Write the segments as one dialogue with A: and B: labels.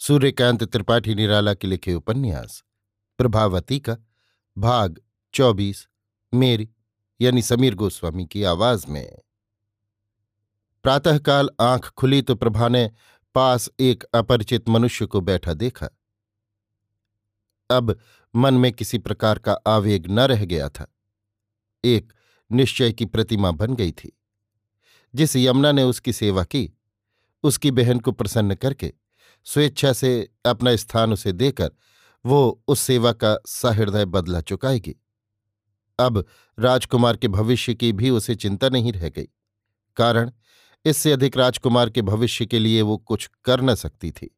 A: सूर्यकांत त्रिपाठी निराला के लिखे उपन्यास, प्रभावती का, भाग चौबीस, मेरी, यानी समीर गोस्वामी की आवाज़ में। प्रातःकाल आँख खुली तो प्रभा ने पास एक अपरिचित मनुष्य को बैठा देखा। अब मन में किसी प्रकार का आवेग न रह गया था। एक निश्चय की प्रतिमा बन गई थी। जिस यमुना ने उसकी सेवा की, उसकी बहन को प्रसन्न करके स्वेच्छा से अपना स्थान उसे देकर वो उस सेवा का सहृदय बदला चुकाएगी। अब राजकुमार के भविष्य की भी उसे चिंता नहीं रह गई, कारण इससे अधिक राजकुमार के भविष्य के लिए वो कुछ कर न सकती थी।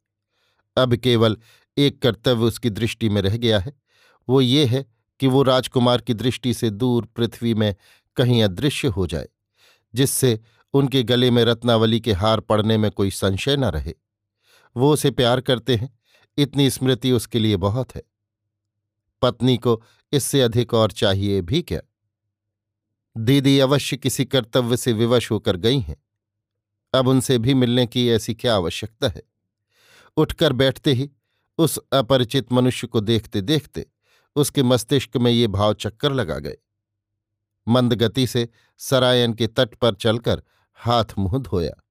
A: अब केवल एक कर्तव्य उसकी दृष्टि में रह गया है, वो ये है कि वो राजकुमार की दृष्टि से दूर पृथ्वी में कहीं अदृश्य हो जाए, जिससे उनके गले में रत्नावली के हार पड़ने में कोई संशय न रहे। वो उसे प्यार करते हैं। इतनी स्मृति उसके लिए बहुत है। पत्नी को इससे अधिक और चाहिए भी क्या? दीदी अवश्य किसी कर्तव्य से विवश होकर गई हैं। अब उनसे भी मिलने की ऐसी क्या आवश्यकता है? उठकर बैठते ही उस अपरिचित मनुष्य को देखते देखते उसके मस्तिष्क में ये भाव चक्कर लगा गए। मंद गति से सरायन के तट पर चलकर हाथ मुँह धोया।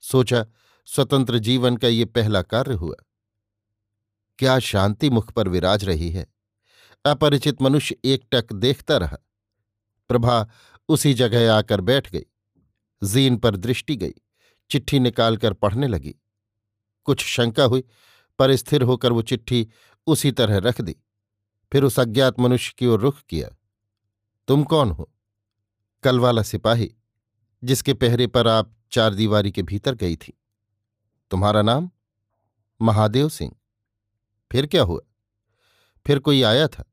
A: सोचा स्वतंत्र जीवन का ये पहला कार्य हुआ। क्या शांति मुख पर विराज रही है? अपरिचित मनुष्य एक टक देखता रहा। प्रभा उसी जगह आकर बैठ गई। जीन पर दृष्टि गई। चिट्ठी निकालकर पढ़ने लगी। कुछ शंका हुई, पर स्थिर होकर वो चिट्ठी उसी तरह रख दी। फिर उस अज्ञात मनुष्य की ओर रुख किया। तुम कौन हो? कल वाला सिपाही, जिसके पहरे पर आप चार दीवारी के भीतर गई थी। तुम्हारा नाम? महादेव सिंह। फिर क्या हुआ? फिर कोई आया था?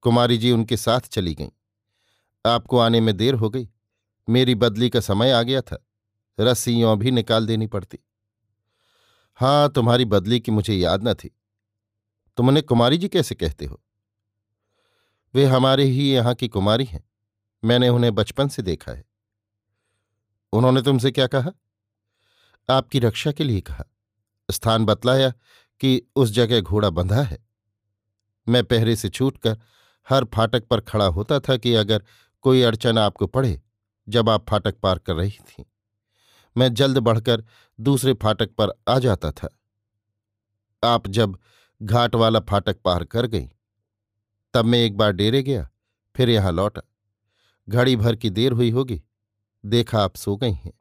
A: कुमारी जी उनके साथ चली गईं। आपको आने में देर हो गई। मेरी बदली का समय आ गया था। रस्सी यों भी निकाल देनी पड़ती। हाँ तुम्हारी बदली की मुझे याद न थी। तुम उन्हें कुमारी जी कैसे कहते हो? वे हमारे ही यहाँ की कुमारी हैं। मैंने उन्हें बचपन से देखा है। उन्होंने तुमसे क्या कहा? आपकी रक्षा के लिए कहा। स्थान बतलाया कि उस जगह घोड़ा बंधा है। मैं पहरे से छूटकर हर फाटक पर खड़ा होता था कि अगर कोई अड़चन आपको पड़े, जब आप फाटक पार कर रही थी। मैं जल्द बढ़कर दूसरे फाटक पर आ जाता था। आप जब घाट वाला फाटक पार कर गई, तब मैं एक बार डेरे गया, फिर यहाँ लौटा। घड़ी भर की देर हुई होगी, देखा आप सो गई हैं।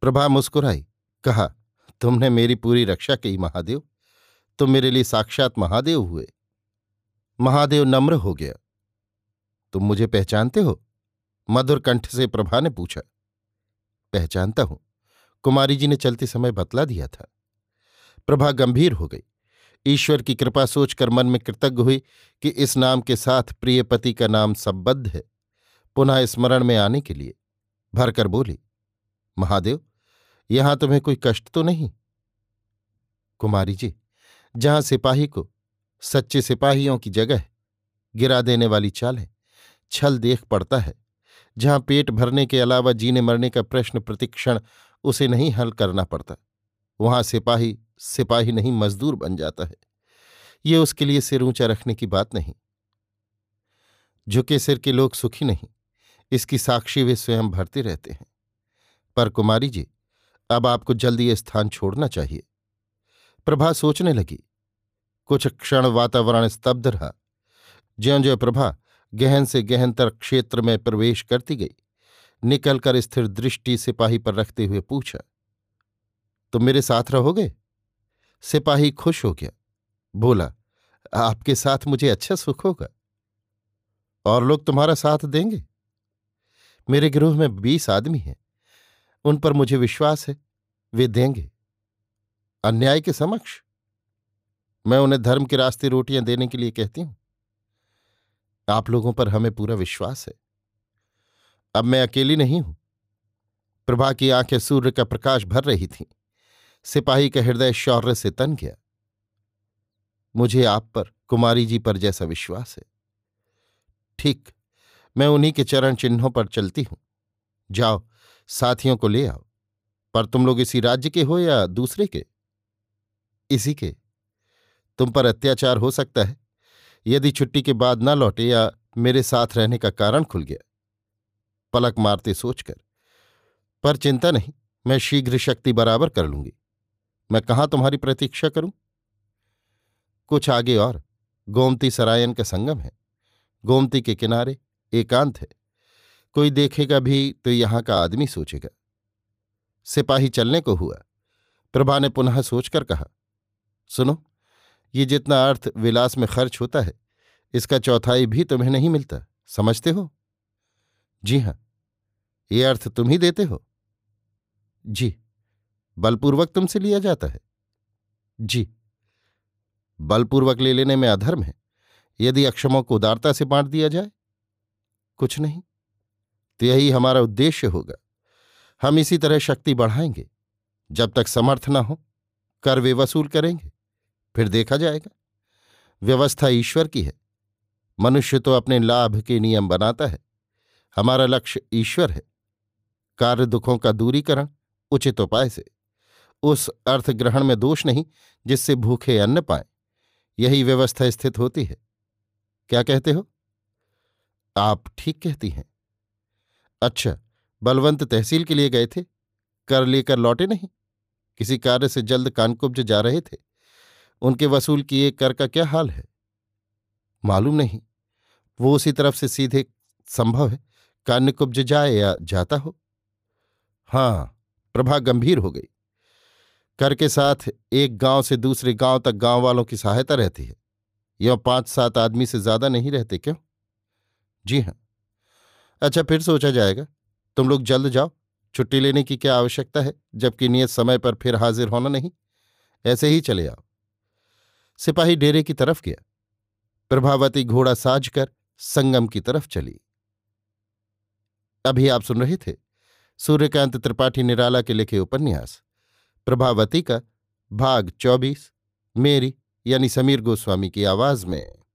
A: प्रभा मुस्कुराई, कहा, तुमने मेरी पूरी रक्षा की, महादेव। तुम मेरे लिए साक्षात महादेव हुए। महादेव नम्र हो गया। तुम मुझे पहचानते हो? मधुर कंठ से प्रभा ने पूछा। पहचानता हूँ। कुमारी जी ने चलते समय बतला दिया था। प्रभा गंभीर हो गई। ईश्वर की कृपा सोचकर मन में कृतज्ञ हुई कि इस नाम के साथ प्रिय पति का नाम संबद्ध है। पुनः स्मरण में आने के लिए। भरकर बोली महादेव, यहाँ तुम्हें कोई कष्ट तो नहीं? कुमारी जी, जहाँ सिपाही को, सच्चे सिपाहियों की जगह, गिरा देने वाली चाल है, छल देख पड़ता है, जहाँ पेट भरने के अलावा जीने मरने का प्रश्न प्रतिक्षण उसे नहीं हल करना पड़ता, वहाँ सिपाही सिपाही नहीं मजदूर बन जाता है। ये उसके लिए सिर ऊँचा रखने की बात नहीं। झुके सिर के लोग सुखी नहीं, इसकी साक्षी वे स्वयं भरते रहते हैं। पर कुमारी जी, अब आपको जल्दी ये स्थान छोड़ना चाहिए। प्रभा सोचने लगी। कुछ क्षण वातावरण स्तब्ध रहा। ज्यो ज्यो प्रभा गहन से गहनतर क्षेत्र में प्रवेश करती गई, निकलकर स्थिर दृष्टि सिपाही पर रखते हुए पूछा, तुम मेरे साथ रहोगे? सिपाही खुश हो गया। बोला, आपके साथ मुझे अच्छा सुख होगा। और लोग तुम्हारा साथ देंगे। मेरे गिरोह में बीस आदमी हैं। उन पर मुझे विश्वास है, वे देंगे। अन्याय के समक्ष, मैं उन्हें धर्म के रास्ते रोटियाँ देने के लिए कहती हूँ। आप लोगों पर हमें पूरा विश्वास है। अब मैं अकेली नहीं हूँ। प्रभा की आँखें सूर्य का प्रकाश भर रही थीं। सिपाही का हृदय शौर्य से तन गया। मुझे आप पर, कुमारी जी पर जैसा विश्वास है। ठीक, मैं उन्हीं के चरण चिन्हों पर चलती हूँ। जाओ साथियों को ले आओ। पर तुम लोग इसी राज्य के हो या दूसरे के? इसी के। तुम पर अत्याचार हो सकता है। यदि छुट्टी के बाद न लौटे या मेरे साथ रहने का कारण खुल गया। पलक मारते सोचकर। पर चिंता नहीं, मैं शीघ्र शक्ति बराबर कर लूँगी। मैं कहाँ तुम्हारी प्रतीक्षा करूँ? कुछ आगे और। गोमती सरायन का संगम है। गोमती के किनारे एकांत है। कोई देखेगा भी तो यहाँ का आदमी सोचेगा। सिपाही चलने को हुआ। प्रभा ने पुनः सोचकर कहा, सुनो, ये जितना अर्थ विलास में खर्च होता है, इसका चौथाई भी तुम्हें नहीं मिलता, समझते हो? जी हाँ। ये अर्थ तुम ही देते हो? जी। बलपूर्वक तुमसे लिया जाता है। जी। बलपूर्वक ले लेने में अधर्म है। यदि अक्षमों को उदारता से बांट दिया जाए? कुछ नहीं। तो यही हमारा उद्देश्य होगा। हम इसी तरह शक्ति बढ़ाएँगे। जब तक समर्थ न हो, कर वे वसूल करेंगे। फिर देखा जाएगा। व्यवस्था ईश्वर की है। मनुष्य तो अपने लाभ के नियम बनाता है। हमारा लक्ष्य ईश्वर है। कार्य दुखों का दूरीकरण उचित उपाय से। उस अर्थ ग्रहण में दोष नहीं जिससे भूखे अन्न पाए। यही व्यवस्था स्थित होती है। क्या कहते हो? आप ठीक कहती हैं। अच्छा बलवंत तहसील के लिए गए थे? कर लेकर लौटे नहीं? किसी कार्य से जल्द कानकुब्ज जा रहे थे? उनके वसूल किए कर का क्या हाल है? मालूम नहीं। वो उसी तरफ़ से सीधे, संभव है कान्यकुब्ज जाए या जाता हो? हाँ प्रभा गंभीर हो गई। कर के साथ एक गाँव से दूसरे गाँव तक गाँव वालों की सहायता रहती है। यह पाँच सात आदमी से ज़्यादा नहीं रहते क्यों? जी हाँ। अच्छा फिर सोचा जाएगा। तुम लोग जल्द जाओ। छुट्टी लेने की क्या आवश्यकता है, जबकि नियत समय पर फिर हाजिर होना नहीं। ऐसे ही चले आओ। सिपाही डेरे की तरफ़ गया। प्रभावती घोड़ा साज कर संगम की तरफ़ चली। अभी आप सुन रहे थे सूर्यकांत त्रिपाठी निराला के लिखे उपन्यास। प्रभावती का भाग चौबीस, मेरी यानी समीर गोस्वामी की आवाज़ में।